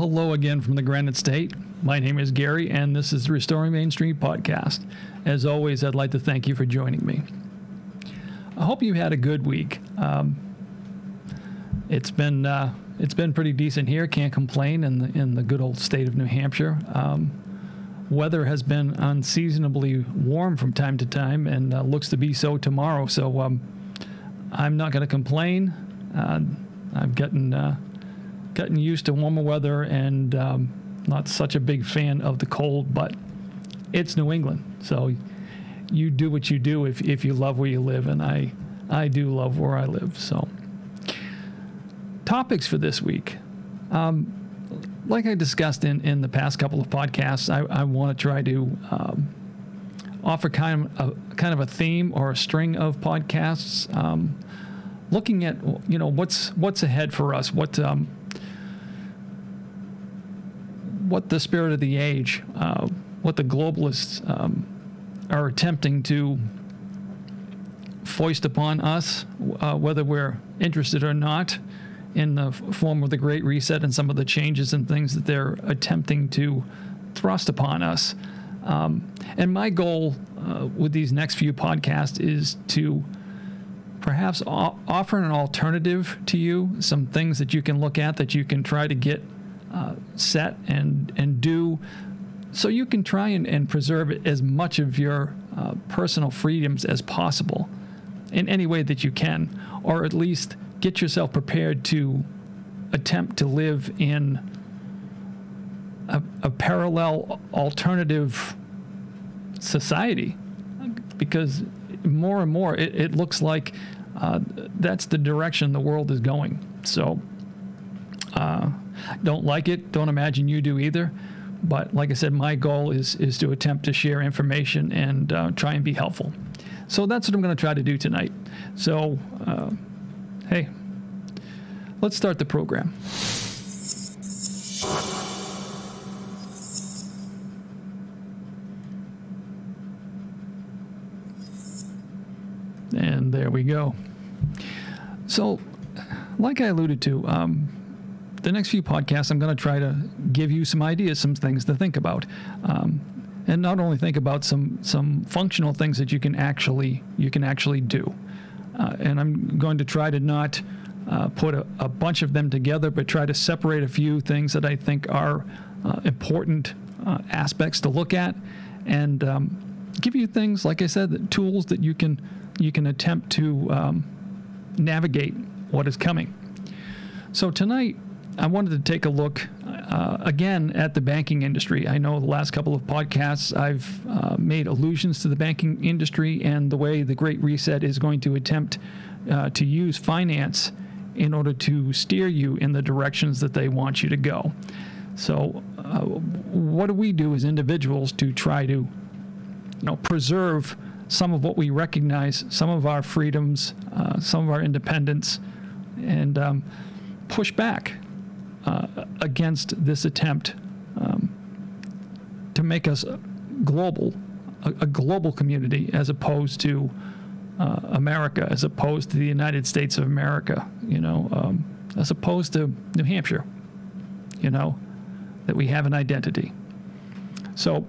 Hello again from the Granite State. My name is Gary, and this is the Restoring Main Street podcast. As always, I'd like to thank you for joining me. I hope you had a good week. Um, it's been uh, it's been pretty decent here. Can't complain in the in the good old state of New Hampshire. Um, weather has been unseasonably warm from time to time, and uh, looks to be so tomorrow. So um, I'm not going to complain. Uh, I'm getting getting used to warmer weather and um, not such a big fan of the cold, but it's New England. So you do what you do if, if you love where you live, and I, I do love where I live. So, topics for this week. Um, like I discussed in, in the past couple of podcasts, I, I want to try to um, offer kind of a kind of a theme or a string of podcasts, um, looking at you know what's what's ahead for us, what um, what the spirit of the age, uh, what the globalists um, are attempting to foist upon us, uh, whether we're interested or not, in the form of the Great Reset and some of the changes and things that they're attempting to thrust upon us. Um, and my goal uh, with these next few podcasts is to perhaps offer an alternative to you, some things that you can look at that you can try to get uh, set and and do. So you can try and, and preserve as much of your uh, personal freedoms as possible in any way that you can or at least get yourself prepared to attempt to live in a, a parallel alternative society because more and more it, it looks like uh, that's the direction the world is going. So uh, don't like it. Don't imagine you do either. But like I said, my goal is is to attempt to share information and uh, try and be helpful. So that's what I'm going to try to do tonight. So, uh, hey, let's start the program. And there we go. So, like I alluded to, um, the next few podcasts, I'm going to try to give you some ideas, some things to think about. Um, and not only think about some some functional things that you can actually you can actually do. Uh, and I'm going to try to not uh, put a, a, bunch of them together, but try to separate a few things that I think are uh, important uh, aspects to look at, and um, give you things like I said, that tools that you can you can attempt to um, navigate what is coming. So tonight I wanted to take a look uh, again at the banking industry. I know the last couple of podcasts I've uh, made allusions to the banking industry and the way the Great Reset is going to attempt uh, to use finance in order to steer you in the directions that they want you to go. So, uh, what do we do as individuals to try to, you know, preserve some of what we recognize, some of our freedoms, uh, some of our independence, and um, push back uh, against this attempt um, to make us global, a, a, global community, as opposed to uh, America, as opposed to the United States of America, you know, um, as opposed to New Hampshire, you know, that we have an identity. So,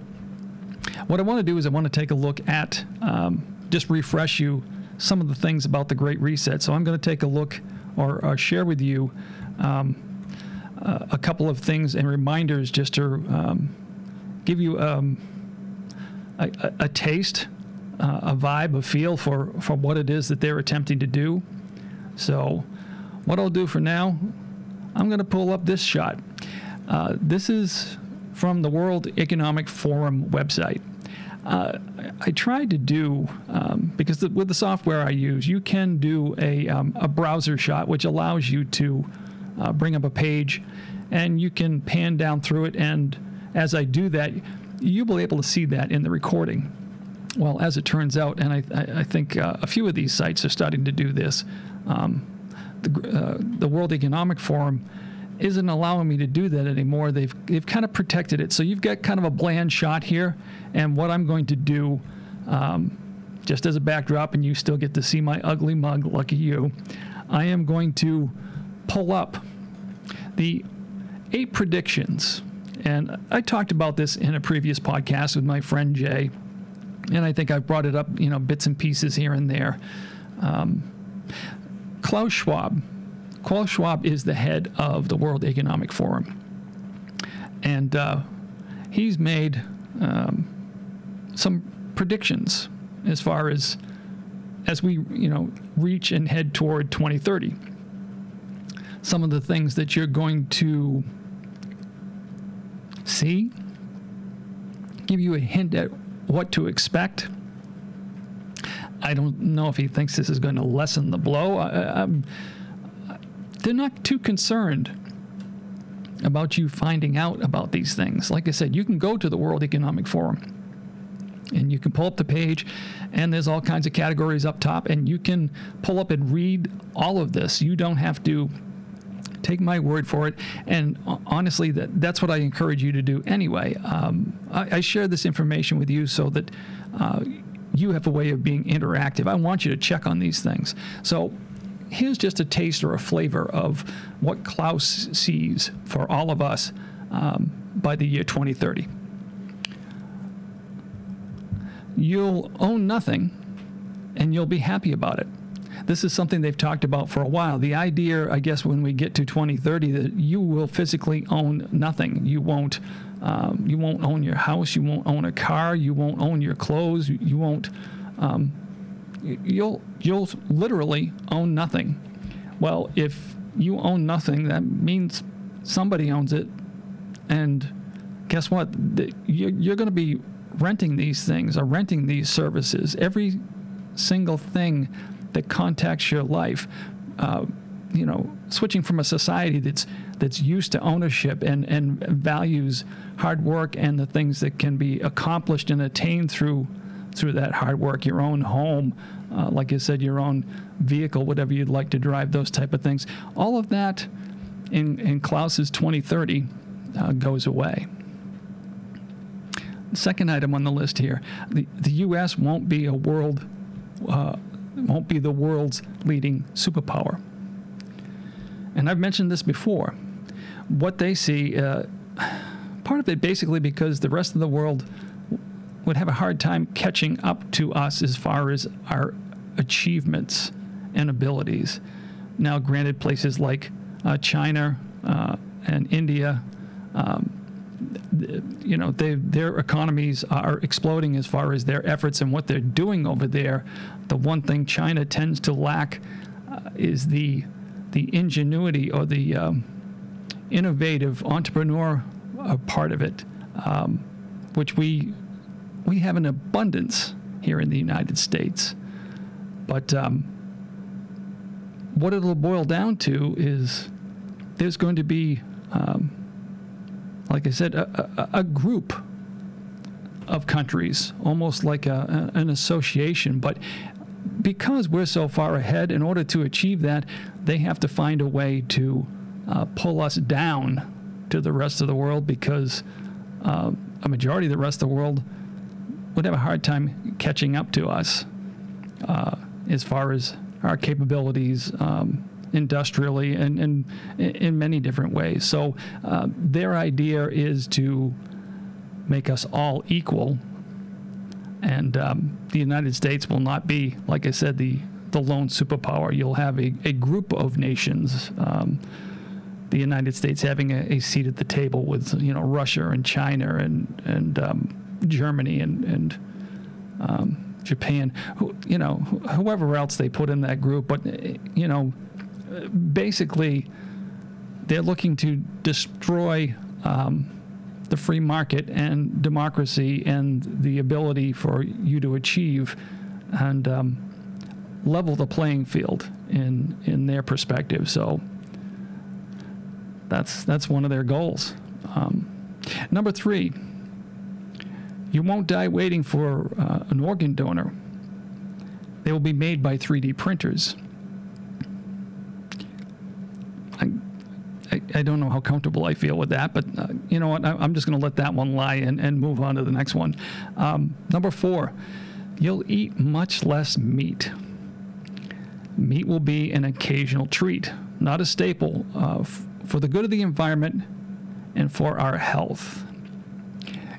what I want to do is I want to take a look at, um, just refresh you some of the things about the Great Reset. So, I'm going to take a look or, or share with you um, a couple of things and reminders just to um, give you um, a, a, a, taste, uh, a vibe, a feel for, for what it is that they're attempting to do. So, what I'll do for now, I'm going to pull up this shot. Uh, this is from the World Economic Forum website. Uh, I tried to do um, because the, with the software I use, you can do a, um, a browser shot, which allows you to uh, bring up a page, and you can pan down through it. And as I do that, you'll be able to see that in the recording. Well, as it turns out, and I, I think uh, a few of these sites are starting to do this, um, the, uh, the World Economic Forum isn't allowing me to do that anymore. They've they've kind of protected it. So you've got kind of a bland shot here, and what I'm going to do, um, just as a backdrop, and you still get to see my ugly mug. Lucky you. I am going to pull up the eight predictions. And I talked about this in a previous podcast with my friend Jay, and I think I've brought it up, you know, bits and pieces here and there. Um, Klaus Schwab. Klaus Schwab is the head of the World Economic Forum, and uh, he's made um, some predictions as far as as we you know reach and head toward 2030 some of the things that you're going to see give you a hint at what to expect. I don't know if he thinks this is going to lessen the blow. I, they're not too concerned about you finding out about these things. Like i said you can go to the world economic forum and you can pull up the page and there's all kinds of categories up top and you can pull up and read all of this. You don't have to take my word for it. And honestly that, that's what i encourage you to do anyway. Um, I, I, share this information with you so that uh, you have a way of being interactive. I want you to check on these things. So here's just a taste or a flavor of what klaus sees for all of us um, by the year 2030 you'll own nothing and you'll be happy about it. This is something they've talked about for a while. The idea, I guess, when we get to 2030, that you will physically own nothing. You won't, um, you won't own your house. You won't own a car. You won't own your clothes. You won't. Um, you'll you'll literally own nothing. Well, if you own nothing, that means somebody owns it, and guess what? You're going to be renting these things or renting these services, every single thing that contacts your life, uh, you know, switching from a society that's that's used to ownership and and values hard work and the things that can be accomplished and attained through through that hard work, your own home, uh, like I said, your own vehicle, whatever you'd like to drive, those type of things. All of that in in Klaus's 2030 uh, goes away second item on the list here, the, the U.S. won't be a world, uh, won't be the world's leading superpower. And I've mentioned this before. What they see, uh, part of it basically because the rest of the world would have a hard time catching up to us as far as our achievements and abilities. Now, granted, places like uh, China uh, and India um, you know, they, their economies are exploding as far as their efforts and what they're doing over there. The one thing China tends to lack uh, is the the ingenuity or the um, innovative entrepreneur uh, part of it, um, which we we have an abundance here in the United States. But um, what it'll boil down to is there's going to be um, like I said, a, a, a group of countries, almost like a, an association. But because we're so far ahead, in order to achieve that, they have to find a way to uh, pull us down to the rest of the world because uh, a majority of the rest of the world would have a hard time catching up to us uh, as far as our capabilities. Um, industrially and, and in many different ways. So uh, their idea is to make us all equal. And um, the United States will not be, like I said, the, the lone superpower. You'll have a, a group of nations. Um, the United States having a, a, seat at the table with you know Russia and China and and um, Germany and and um, Japan, who, you know whoever else they put in that group, but you know basically, they're looking to destroy um, the free market and democracy and the ability for you to achieve and um, level the playing field in in their perspective. So that's that's one of their goals. Um, number three, you won't die waiting for uh, an organ donor. They will be made by 3D printers. I, don't know how comfortable I feel with that, but uh, you know what? I, am just going to let that one lie and, and move on to the next one. Um, number four, you'll eat much less meat. Meat will be an occasional treat, not a staple. Uh, f- for the good of the environment and for our health.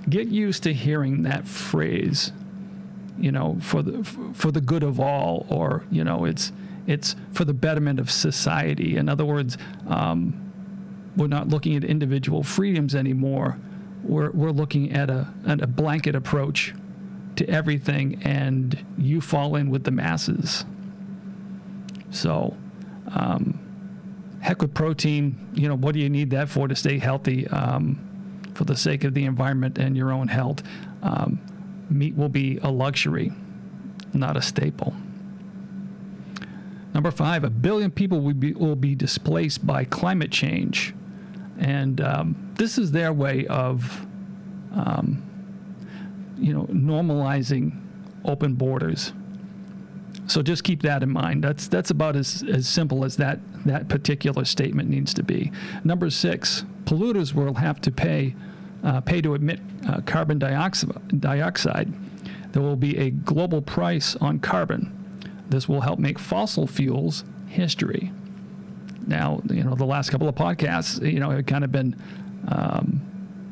Get used to hearing that phrase, you know, for the for the good of all, or you know, it's it's for the betterment of society. In other words, um, we're not looking at individual freedoms anymore. We're we're looking at a at a blanket approach to everything, and you fall in with the masses. So. Um, heck with protein. You know, what do you need that for to stay healthy um, for the sake of the environment and your own health? Um, meat will be a luxury, not a staple. Number five, a billion people will be, will be displaced by climate change. And um, this is their way of, um, you know, normalizing open borders so just keep that in mind. That's that's about as, as simple as that that particular statement needs to be. Number six, polluters will have to pay uh, pay to emit uh, carbon dioxide. There will be a global price on carbon. This will help make fossil fuels history. Now, you know, the last couple of podcasts, you know, have kind of been um,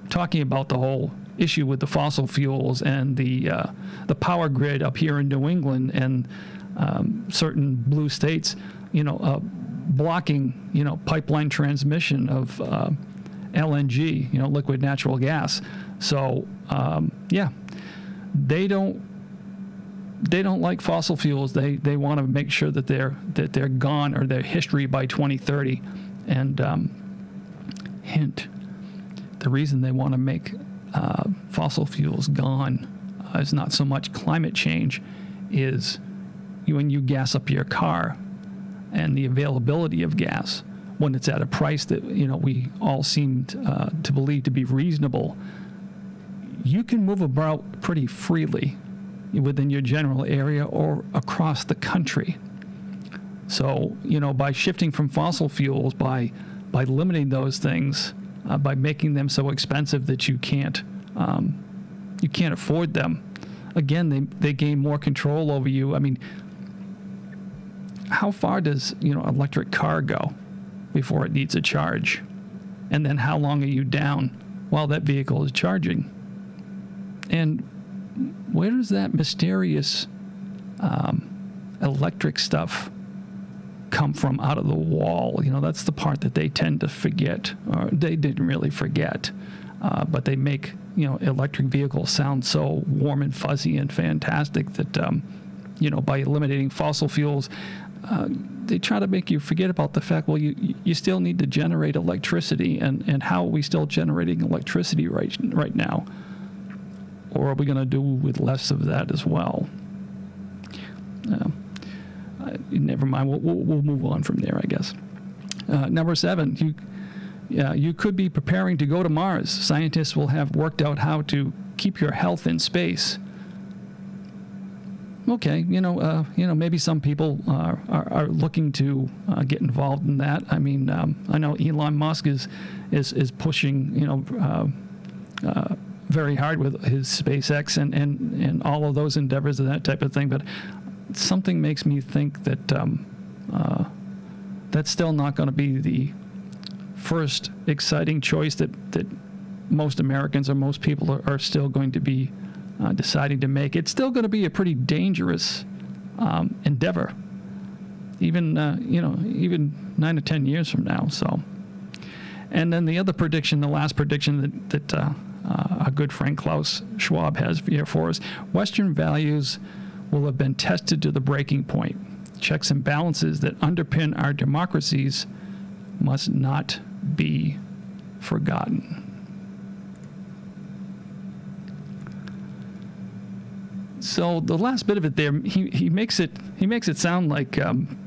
talking about the whole issue with the fossil fuels and the uh, the power grid up here in New England and um, certain blue states, you know, uh, blocking, you know, pipeline transmission of uh, LNG, you know, liquid natural gas. So um, yeah, they don't they don't like fossil fuels. They they want to make sure that they're that they're gone or their history by 2030. And um, hint, the reason they want to make uh, fossil fuels gone uh, is not so much climate change, is when you gas up your car and the availability of gas when it's at a price that you know we all seem uh, to believe to be reasonable, you can move about pretty freely within your general area or across the country. So you know by shifting from fossil fuels, by by limiting those things, uh, by making them so expensive that you can't um, you can't afford them. Again, they they gain more control over you. I mean, how far does you know electric car go before it needs a charge, and then how long are you down while that vehicle is charging? And where does that mysterious um, electric stuff come from out of the wall? You know, that's the part that they tend to forget, or they didn't really forget, uh, but they make you know electric vehicles sound so warm and fuzzy and fantastic that. Um, you know, by eliminating fossil fuels, uh, they try to make you forget about the fact, well, you, you still need to generate electricity, and, and how are we still generating electricity right, right now? Or are we going to do with less of that as well? Uh, never mind, we'll, we'll, we'll, move on from there, I guess. Uh, number seven, you, yeah, you could be preparing to go to Mars. Scientists will have worked out how to keep your health in space okay, you know, uh, you know, maybe some people are, are, are looking to uh, get involved in that. I mean, um, I know Elon Musk is is is pushing, you know. Uh, uh very hard with his SpaceX and, and, and all of those endeavors and that type of thing, but something makes me think that um, uh, that's still not going to be the first exciting choice that, that most Americans or most people are, are still going to be uh, deciding to make. It's still going to be a pretty dangerous um, endeavor, even uh, you know even nine to ten years from now. So, and then the other prediction, the last prediction that that uh, our good friend Klaus Schwab has here for us: Western values will have been tested to the breaking point. Checks and balances that underpin our democracies must not be forgotten. so the last bit of it there, he, he makes it he makes it sound like um,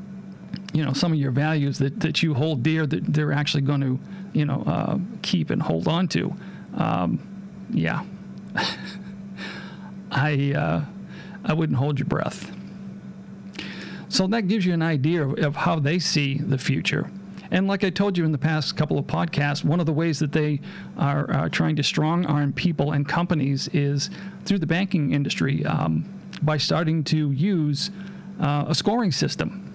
you know some of your values that, that you hold dear that they're actually going to you know uh, keep and hold on to. Um, yeah, I uh, I wouldn't hold your breath. So that gives you an idea of, how they see the future. And like I told you in the past couple of podcasts, one of the ways that they are uh, trying to strong arm people and companies is through the banking industry um, by starting to use uh, a scoring system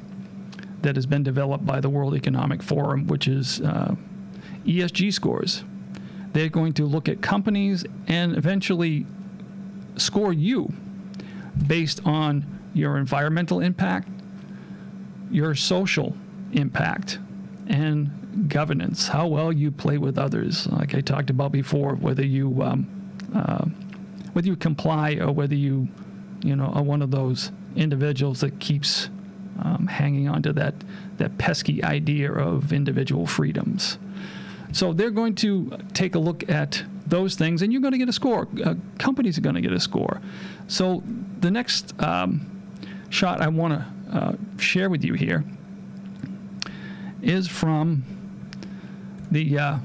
that has been developed by the World Economic Forum, which is uh, ESG scores. They're going to look at companies and eventually score you based on your environmental impact, your social impact, and governance, how well you play with others. Like I talked about before, whether you um, uh, whether you comply or whether you, you know, are one of those individuals that keeps um, hanging on to that that pesky idea of individual freedoms. So they're going to take a look at those things, and you're going to get a score. Uh, companies are going to get a score. So the next um, shot I want to uh, share with you here is from the uh,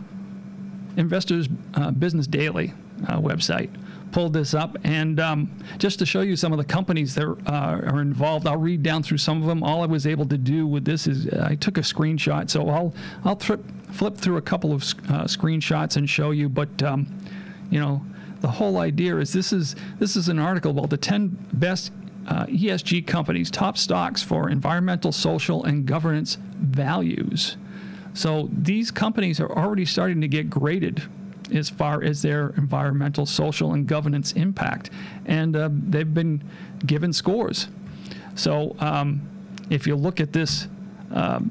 Investors uh, Business Daily uh, website. Pulled this up, and um, just to show you some of the companies that uh, are involved, I'll read down through some of them. All I was able to do with this is I took a screenshot, so I'll I'll flip flip through a couple of uh, screenshots and show you. But um, you know, the whole idea is this is this is an article about the 10 best uh, ESG companies, top stocks for environmental, social, and governance values. So these companies are already starting to get graded as far as their environmental, social, and governance impact, and uh, they've been given scores. So um, if you look at this, um,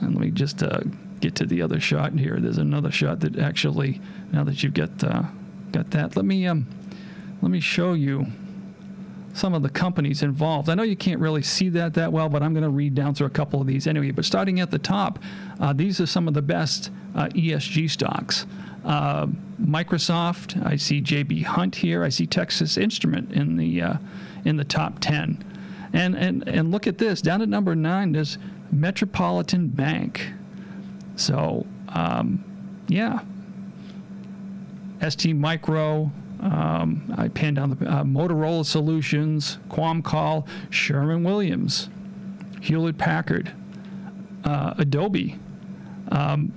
and let me just uh, get to the other shot here. There's another shot that actually, now that you've got uh, got that, let me um, let me show you some of the companies involved. I know you can't really see that that well, but I'm going to read down through a couple of these anyway. But starting at the top, uh, these are some of the best uh, ESG stocks. Uh, Microsoft, I see JB Hunt here. I see Texas Instrument in the uh, in the top 10. And, and, and look at this. Down at number nine, there's Metropolitan Bank. So, um, yeah. ST Micro, um, I panned down the uh, Motorola Solutions, Qualcomm, Sherman Williams, Hewlett Packard, uh, Adobe. Um,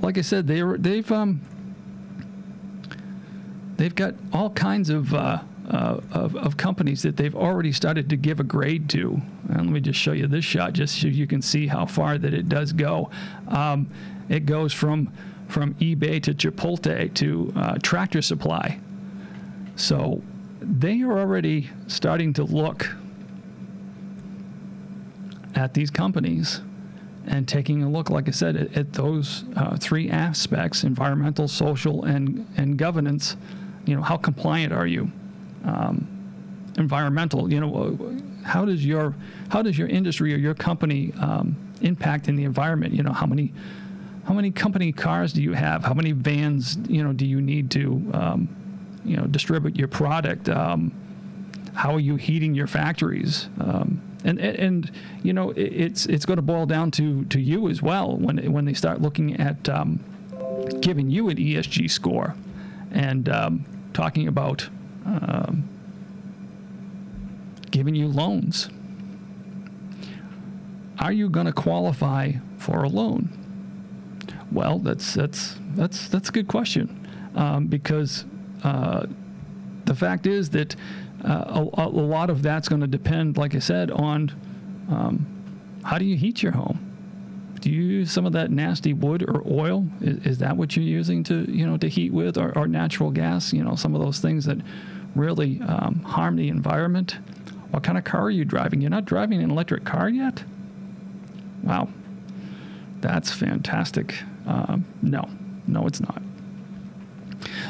like I said, they were, they've um, they've got all kinds of, uh, uh, of, of companies that they've already started to give a grade to. And let me just show you this shot, just so you can see how far that it does go. Um, it goes from from eBay to Chipotle to uh, Tractor Supply. So they are already starting to look at these companies and taking a look, like I said, at, at those uh, three aspects environmental, social, and, and governance. You know, how compliant are you? Um, environmental, you know, how does your how does your industry or your company um, impact in the environment? You know, how many how many company cars do you have? How many vans you know do you need to um, you know distribute your product? Um, how are you heating your factories? Um, and, and, and you know it's it's going to boil down to to you as well when when they start looking at um, giving you an ESG score and um, talking about um, giving you loans. Are you going to qualify for a loan? Well, that's that's that's that's a good question um, because uh, the fact is that uh, a, a, lot of that's going to depend, like I said, on um, how do you heat your home. Do you use some of that nasty wood or oil? Is, is that what you're using to you know to heat with, or, or, natural gas? You know, some of those things that really um, harm the environment. What kind of car are you driving? You're not driving an electric car yet. Wow, that's fantastic. Um, no, no, it's not.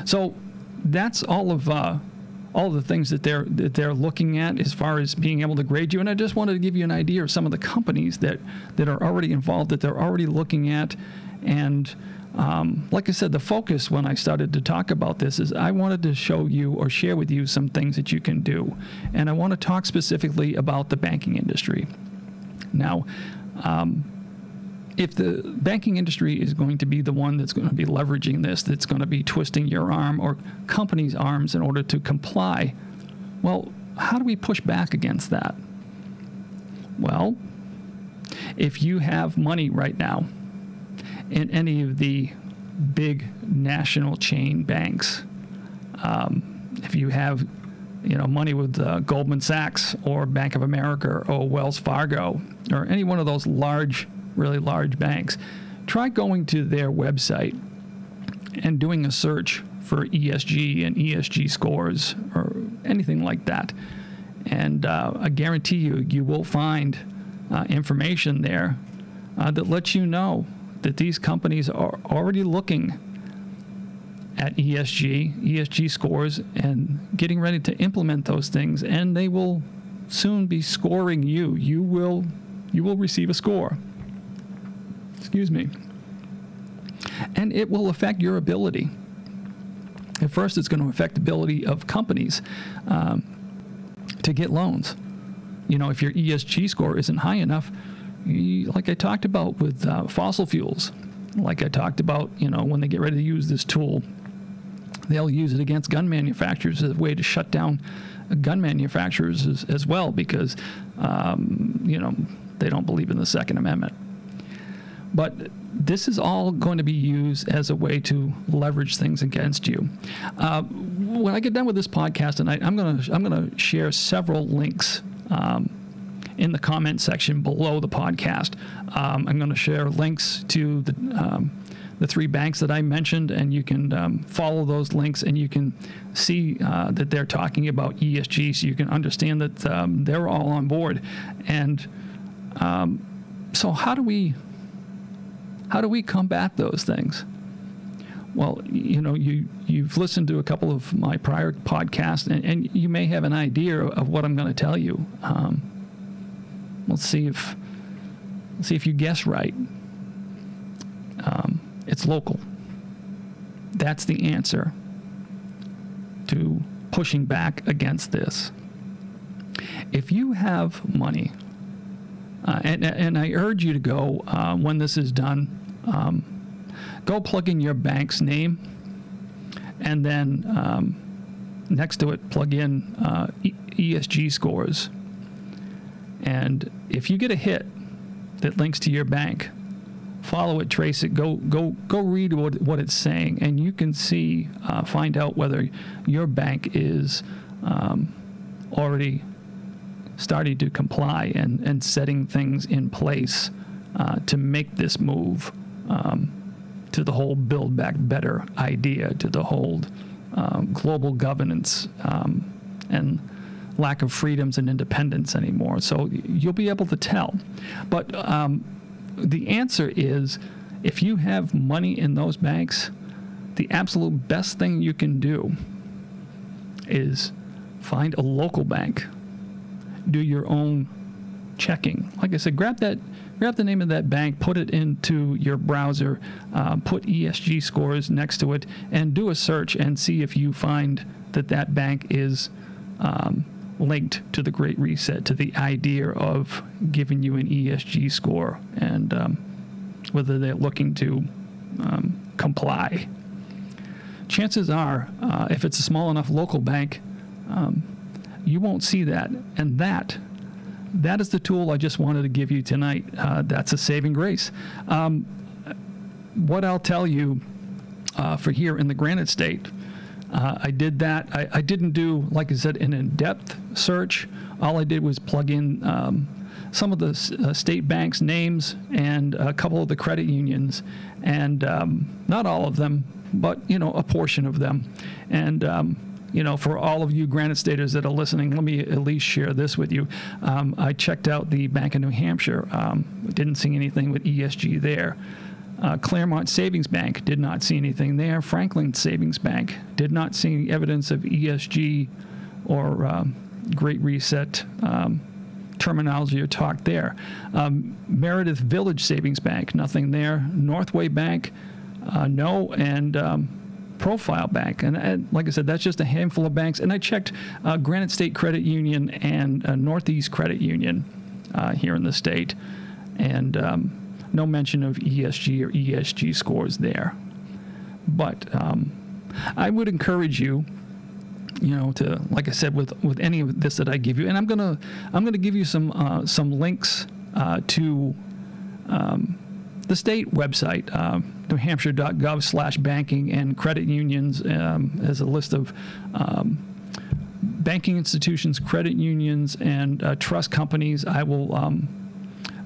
So that's all of uh, all the things that they're that they're looking at as far as being able to grade you. And I just wanted to give you an idea of some of the companies that that are already involved, that they're already looking at, and um, like I said, the focus when I started to talk about this is I wanted to show you or share with you some things that you can do, and I want to talk specifically about the banking industry. Now. Um, if the banking industry is going to be the one that's going to be leveraging this, that's going to be twisting your arm or companies' arms in order to comply, well, how do we push back against that? Well, if you have money right now in any of the big national chain banks, um, if you have you know money with uh, Goldman Sachs or Bank of America or Wells Fargo or any one of those large really large banks, try going to their website and doing a search for ESG and ESG scores or anything like that. And uh, I guarantee you, you will find uh, information there uh, that lets you know that these companies are already looking at ESG, ESG scores, and getting ready to implement those things. And they will soon be scoring you. You will, you will receive a score. Excuse me. And it will affect your ability. At first, it's going to affect the ability of companies um, to get loans. You know, if your ESG score isn't high enough, you, like I talked about with uh, fossil fuels, like I talked about, you know, when they get ready to use this tool, they'll use it against gun manufacturers as a way to shut down gun manufacturers as, as well because, um, you know, they don't believe in the Second Amendment. But this is all going to be used as a way to leverage things against you. Uh, when I get done with this podcast tonight, I'm going to I'm going to share several links. Um, in the comment section below the podcast, um, I'm going to share links to the um, the three banks that I mentioned, and you can um, follow those links and you can see uh, that they're talking about ESG, so you can understand that um, they're all on board. And um, so, how do we how do we combat those things? Well, you know, you you've listened to a couple of my prior podcasts, and, and you may have an idea of what I'm going to tell you. Um, let's see if see if you guess right. Um, it's local. That's the answer to pushing back against this. If you have money, uh, and, and I urge you to go uh, when this is done um, go plug in your bank's name, and then um, next to it, plug in uh, ESG scores. And if you get a hit that links to your bank, follow it, trace it, go go go read what what it's saying, and you can see uh, find out whether your bank is um, already starting to comply and and setting things in place uh, to make this move um, to the whole Build Back Better idea, to the whole um, global governance um, and lack of freedoms and independence anymore. So you'll be able to tell. But um, the answer is if you have money in those banks, the absolute best thing you can do is find a local bank, do your own checking. Like I said, grab that grab the name of that bank, put it into your browser, uh, put ESG scores next to it, and do a search and see if you find that that bank is um, linked to the Great Reset, to the idea of giving you an ESG score, and um, whether they're looking to um, comply. Chances are, uh, if it's a small enough local bank, um, you won't see that, and that that is the tool I just wanted to give you tonight. Uh, that's a saving grace. Um, what I'll tell you uh, for here in the Granite State, uh, I did that. I, I, didn't do, like I said, an in depth search. All I did was plug in um, some of the uh, state banks' names and a couple of the credit unions, and um, not all of them, but you know a portion of them, and um, you know, for all of you Granite Staters that are listening, let me at least share this with you. Um, I checked out the Bank of New Hampshire. Um, didn't see anything with ESG there. Uh, Claremont Savings Bank did not see anything there. Franklin Savings Bank did not see any evidence of ESG or um, Great Reset um, terminology or talk there. Um, Meredith Village Savings Bank, nothing there. Northway Bank, uh, no. And um, profile bank. And, and, like I said, that's just a handful of banks. And I checked uh, Granite State Credit Union and uh, Northeast Credit Union uh, here in the state, and um, no mention of ESG or ESG scores there. But um, I would encourage you you know to like i said with with any of this that i give you and i'm gonna i'm gonna give you some uh, some links uh, to um, the state website, uh, newhampshire.gov slash banking and credit unions um, as a list of um, banking institutions, credit unions, and uh, trust companies. I will um,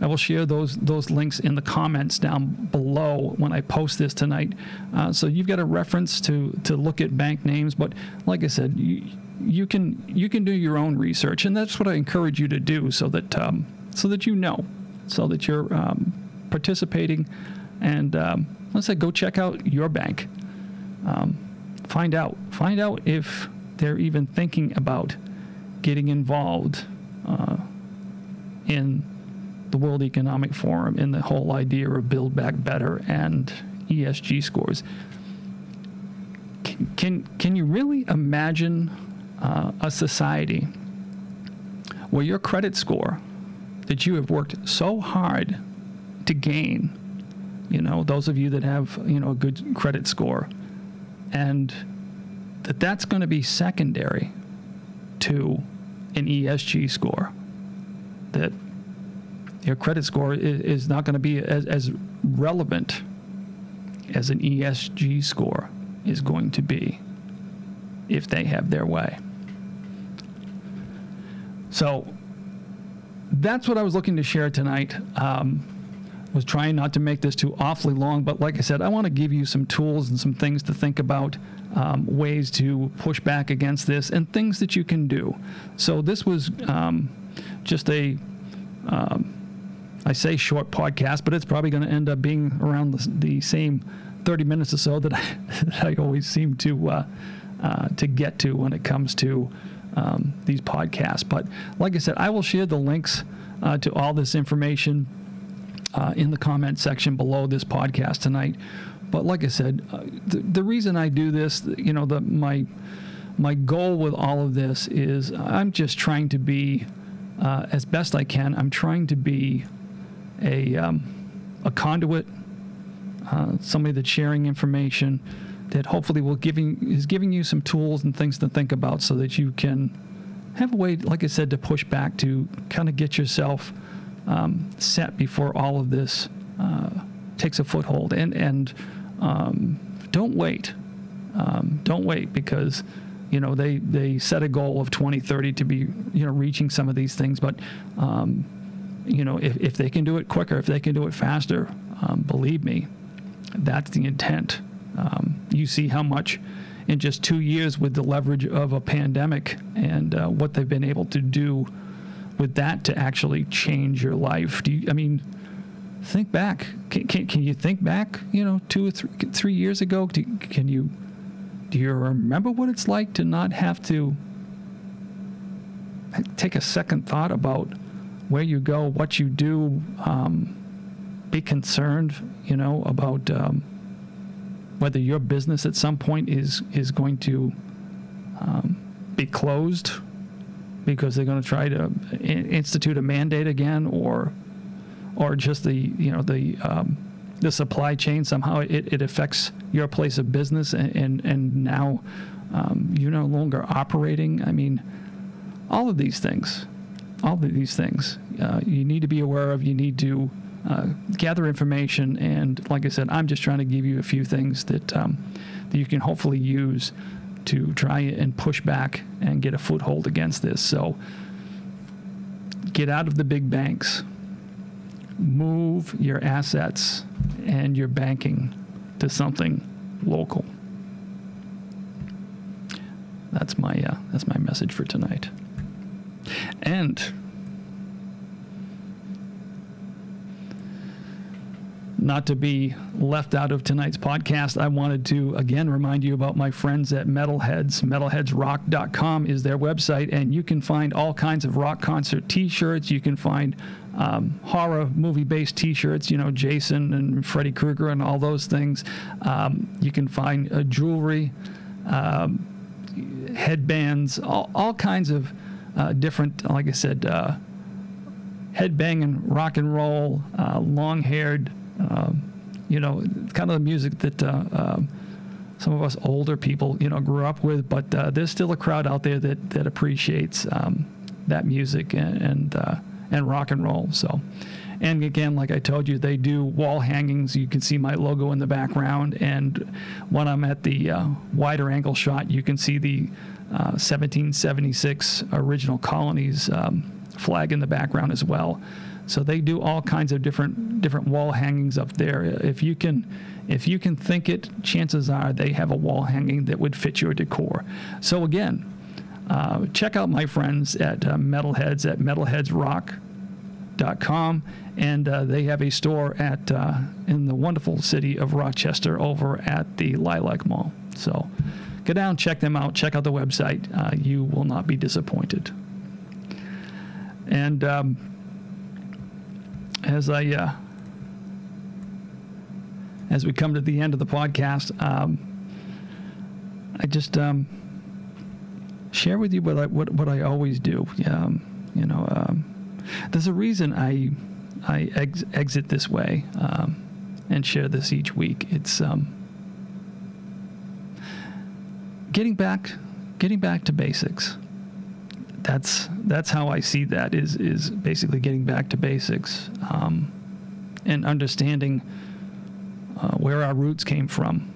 I will share those those links in the comments down below when I post this tonight. Uh, so you've got a reference to to look at bank names. But like I said, you, you can you can do your own research, and that's what I encourage you to do, so that um, so that you know, so that you're um, participating, and um, let's say go check out your bank. Um, find out find out if they're even thinking about getting involved uh, in the World Economic Forum in the whole idea of Build Back Better and ESG scores. Can, can, you really imagine uh, a society where your credit score that you have worked so hard to gain, you know, those of you that have, you know, a good credit score, and that that's going to be secondary to an ESG score? That your credit score is, not going to be as, as relevant as an ESG score is going to be if they have their way. So that's what I was looking to share tonight. Um, was trying not to make this too awfully long, but like I said, I want to give you some tools and some things to think about, um, ways to push back against this, and things that you can do. So this was um, just a um, I say short podcast, but it's probably going to end up being around the, the, same 30 minutes or so that I, that I always seem to uh, uh, to get to when it comes to um, these podcasts. But like I said, I will share the links uh, to all this information uh, in the comment section below this podcast tonight. But like I said, uh, the, the reason I do this, you know, the my my goal with all of this is I'm just trying to be uh, as best I can. I'm trying to be a, um, a conduit, uh, somebody that's sharing information that hopefully will giving is giving you some tools and things to think about so that you can have a way, like I said, to push back to kind of get yourself um, set before all of this uh, takes a foothold. And and um, don't wait, um, don't wait because you know they they set a goal of 2030 to be you know reaching some of these things, but um, you know, if, if they can do it quicker, if they can do it faster, um, believe me, that's the intent. Um, you see how much in just two years with the leverage of a pandemic and uh, what they've been able to do with that to actually change your life. Do you, I mean, think back. Can, can, can you think back, you know, two or three, three years ago? Do, can you, do you remember what it's like to not have to take a second thought about where you go, what you do. Um, be concerned, you know, about um, whether your business at some point is is going to um, be closed because they're going to try to institute a mandate again, or or just the you know the um, the supply chain somehow it, it affects your place of business and and, and now um, you're no longer operating. I mean, all of these things all of these things uh, you need to be aware of. You need to uh, gather information, and like I said, I'm just trying to give you a few things that um, that you can hopefully use to try and push back and get a foothold against this. So get out of the big banks, move your assets and your banking to something local. That's my uh, that's my message for tonight. And not to be left out of tonight's podcast, I wanted to again remind you about my friends at Metalheads. Metalheadsrock.com is their website, and you can find all kinds of rock concert t shirts. You can find um, horror movie based t shirts, you know, Jason and Freddy Krueger and all those things. Um, you can find uh, jewelry, um, headbands, all, all kinds of uh, different, like I said, uh, headbanging rock and roll, uh, long haired, um, you know, kind of the music that uh, um, some of us older people, you know, grew up with. But uh, there's still a crowd out there that, that appreciates um, that music and and, uh, and rock and roll. So. And again, like I told you, they do wall hangings. You can see my logo in the background. And when I'm at the uh, wider angle shot, you can see the 1776 uh, original colonies um, flag in the background as well. So they do all kinds of different different wall hangings up there. If you can if you can think it, chances are they have a wall hanging that would fit your decor. So again, uh, check out my friends at uh, Metalheads at metalheadsrock.com, and uh, they have a store at uh, in the wonderful city of Rochester over at the Lilac Mall. So go down, check them out, check out the website. Uh, you will not be disappointed. And um, as I uh, as we come to the end of the podcast, um, I just um, share with you what I what, what I always do. Um, you know, um, there's a reason I I ex- exit this way um, and share this each week. It's um, getting back getting back to basics. That's that's how I see that is is basically getting back to basics um, and understanding uh, where our roots came from,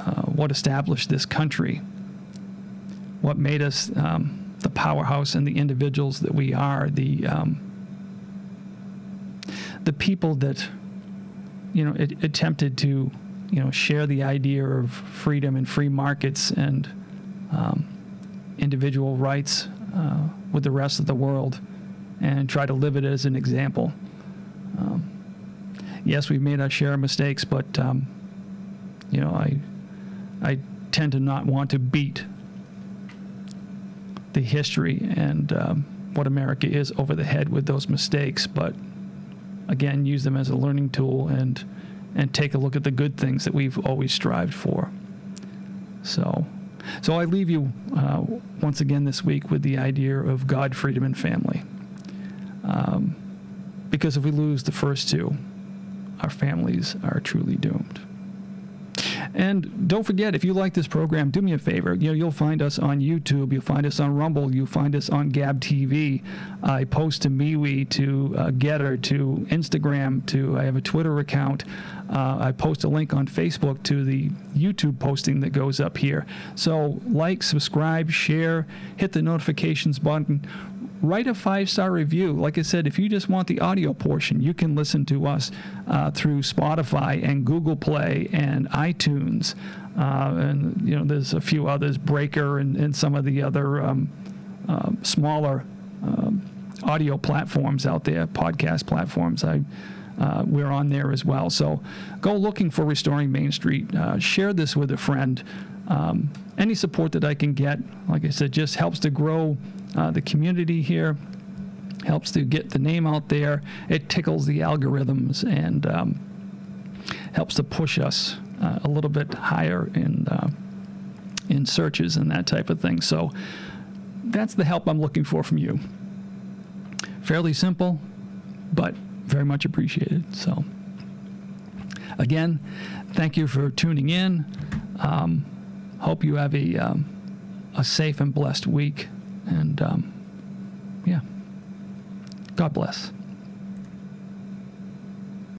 uh, what established this country, what made us um, the powerhouse and the individuals that we are, the um, the people that you know it, attempted to you know share the idea of freedom and free markets and um, individual rights uh, with the rest of the world and try to live it as an example. Um, yes, we've made our share of mistakes, but um, you know, I I tend to not want to beat the history and um, what America is over the head with those mistakes, but again, use them as a learning tool and and take a look at the good things that we've always strived for. So, so I leave you uh, once again this week with the idea of God, freedom, and family. Um, because if we lose the first two, our families are truly doomed. And don't forget, if you like this program, do me a favor. You know, you'll find us on YouTube, you'll find us on Rumble, you'll find us on Gab TV. I post to MeWe, to uh, Gettr, to Instagram, to I have a Twitter account. Uh, I post a link on Facebook to the YouTube posting that goes up here. So like, subscribe, share, hit the notifications button write a five star review. Like I said, if you just want the audio portion, you can listen to us uh, through Spotify and Google Play and iTunes. Uh, and, you know, there's a few others, Breaker and, and some of the other um, uh, smaller um, audio platforms out there, podcast platforms. I, uh, we're on there as well. So go looking for Restoring Main Street. Uh, share this with a friend. Um, any support that I can get, like I said, just helps to grow uh, the community here, helps to get the name out there. It tickles the algorithms and um, helps to push us uh, a little bit higher in uh, in searches and that type of thing. So that's the help I'm looking for from you. Fairly simple, but very much appreciated. So again, thank you for tuning in. Um, hope you have a um, a safe and blessed week. And um, yeah, God bless.